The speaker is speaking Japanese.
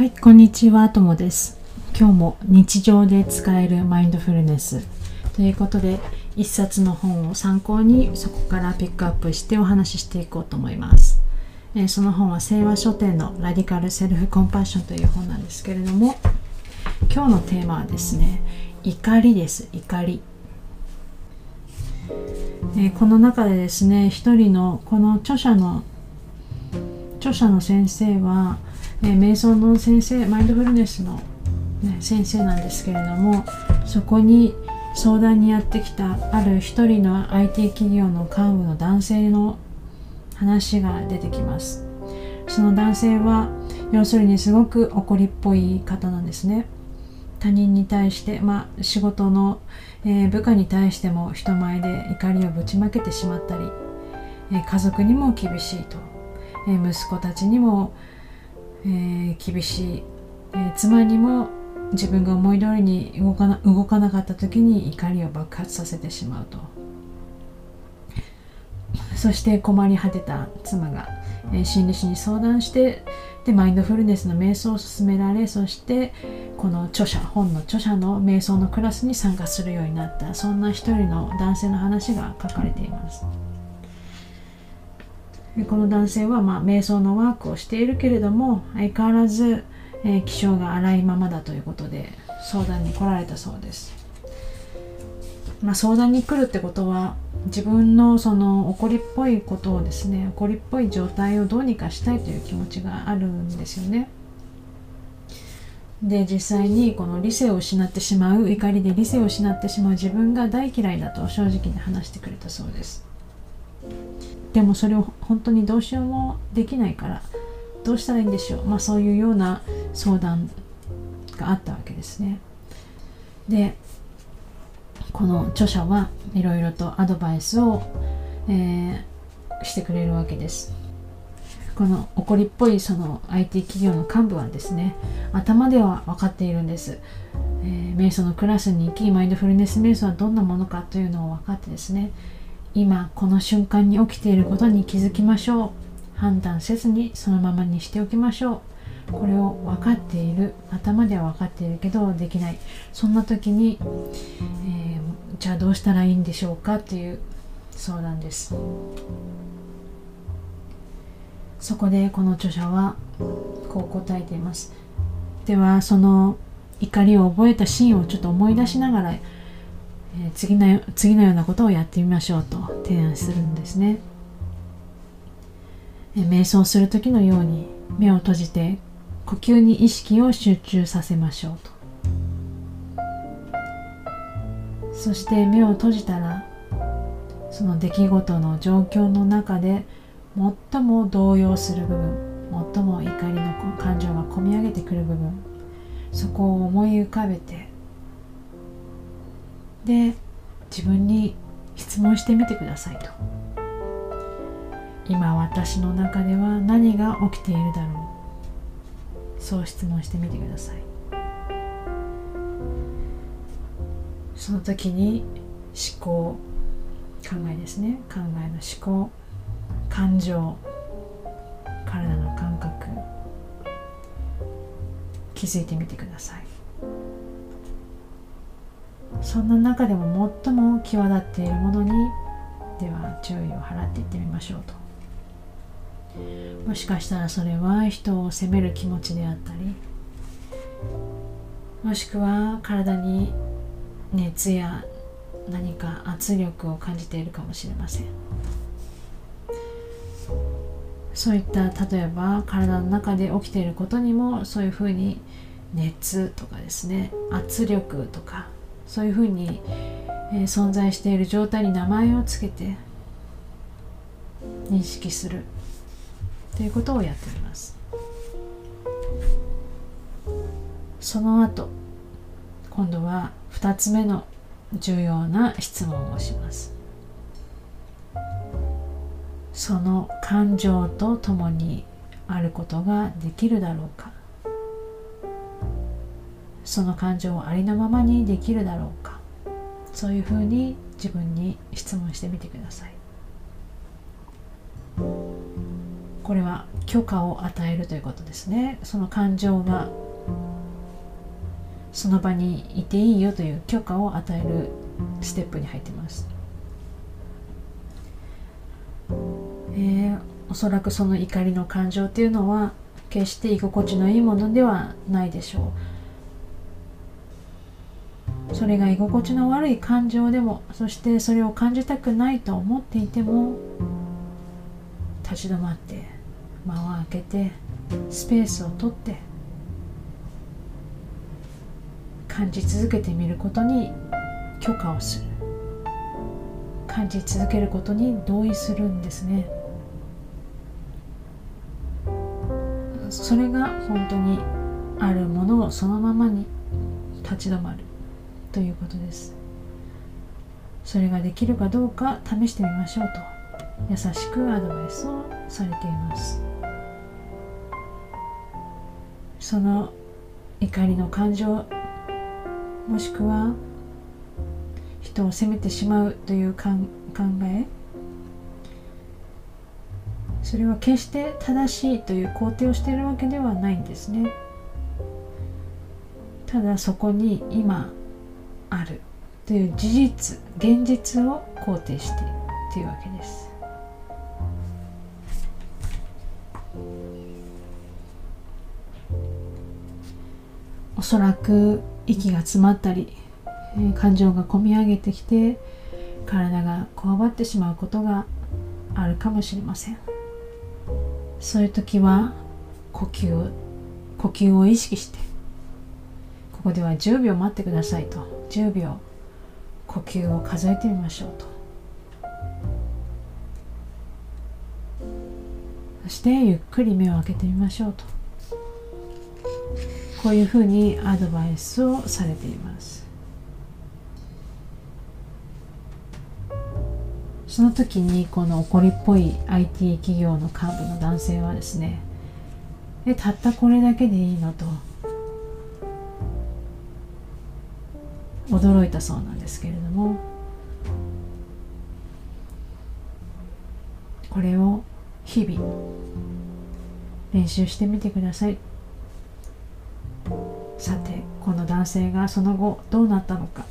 はい、こんにちは、ともです。今日も日常で使えるマインドフルネスということで、一冊の本を参考にそこからピックアップしてお話ししていこうと思います。えーその本は清和書店のラディカルセルフコンパッションという本なんですけれども、今日のテーマはですね、怒りです、怒り。えーこの中でですね、一人のこの著者の著者の先生は、えー瞑想の先生マインドフルネスの、ね、先生なんですけれどもそこに相談にやってきたある一人の IT 企業の幹部の男性の話が出てきます。その男性は要するにすごく怒りっぽい方なんですね。他人に対して、まあ、仕事の、えー部下に対しても人前で怒りをぶちまけてしまったり、えー家族にも厳しいと、えー息子たちにも、えー厳しい、えー妻にも自分が思い通りに動かな動かなかった時に怒りを爆発させてしまうと。そして困り果てた妻が、えー心理師に相談してでマインドフルネスの瞑想を勧められそしてこの著者本の著者の瞑想のクラスに参加するようになった。そんな一人の男性の話が書かれています。でこの男性は、まあ、瞑想のワークをしているけれども相変わらず、えー気性が荒いままだということで相談に来られたそうです、まあ、相談に来るってことは自分のその怒りっぽいことをですね怒りっぽい状態をどうにかしたいという気持ちがあるんですよね。で実際にこの理性を失ってしまう怒りで理性を失ってしまう自分が大嫌いだと正直に話してくれたそうです。でもそれを本当にどうしようもできないからどうしたらいいんでしょう。まあそういうような相談があったわけですね。でこの著者はいろいろとアドバイスを、えーしてくれるわけです。この怒りっぽいその IT 企業の幹部はですね頭では分かっているんです、えー瞑想のクラスに行きマインドフルネス瞑想はどんなものかというのを分かってですね今この瞬間に起きていることに気づきましょう。判断せずにそのままにしておきましょう。これを分かっている。頭では分かっているけどできない。そんな時に、えーじゃあどうしたらいいんでしょうかという相談です。そこでこの著者はこう答えています。ではその怒りを覚えたシーンをちょっと思い出しながら、えー次の次のようなことをやってみましょうと提案するんですね。えー瞑想する時のように目を閉じて呼吸に意識を集中させましょうと。そして目を閉じたらその出来事の状況の中で最も動揺する部分最も怒りの感情がこみ上げてくる部分そこを思い浮かべてで自分に質問してみてくださいと。今私の中では何が起きているだろう。そう質問してみてください。その時に思考。考えですね。考えの思考。感情。体の感覚。気づいてみてください。そんな中でも最も際立っているものにでは注意を払っていってみましょうと。もしかしたらそれは人を責める気持ちであったりもしくは体に熱や何か圧力を感じているかもしれません。そういった例えば体の中で起きていることにもそういうふうに熱とかですね圧力とかそういうふうに、えー存在している状態に名前をつけて認識する。ということをやっております。その後今度は2つ目の重要な質問をします。その感情とともにあることができるだろうか。その感情をありのままにできるだろうか。そういうふうに自分に質問してみてください。これは許可を与えるということですね。その感情がその場にいていいよという許可を与えるステップに入ってます、えー、おそらくその怒りの感情っていうのは決して居心地のいいものではないでしょう。それが居心地の悪い感情でもそしてそれを感じたくないと思っていても立ち止まって間を空けてスペースをとって感じ続けてみることに許可をする。感じ続けることに同意するんですね。それが本当にあるものをそのままに立ち止まる。ということです。それができるかどうか試してみましょうと。優しくアドバイスをされています。その怒りの感情もしくは人を責めてしまうという考えそれは決して正しいという肯定をしているわけではないんですね。ただそこに今ある。という事実現実を肯定しているというわけです。おそらく息が詰まったり、感情がこみ上げてきて体がこわばってしまうことがあるかもしれません。そういう時は呼吸を呼吸を意識してここでは10秒待ってくださいと。10秒。呼吸を数えてみましょうと。そしてゆっくり目を開けてみましょうと。こういうふうにアドバイスをされています。その時にこの怒りっぽい IT 企業の幹部の男性はですねえたったこれだけでいいの？と。驚いたそうなんですけれどもこれを日々練習してみてください。さてこの男性がその後どうなったのか。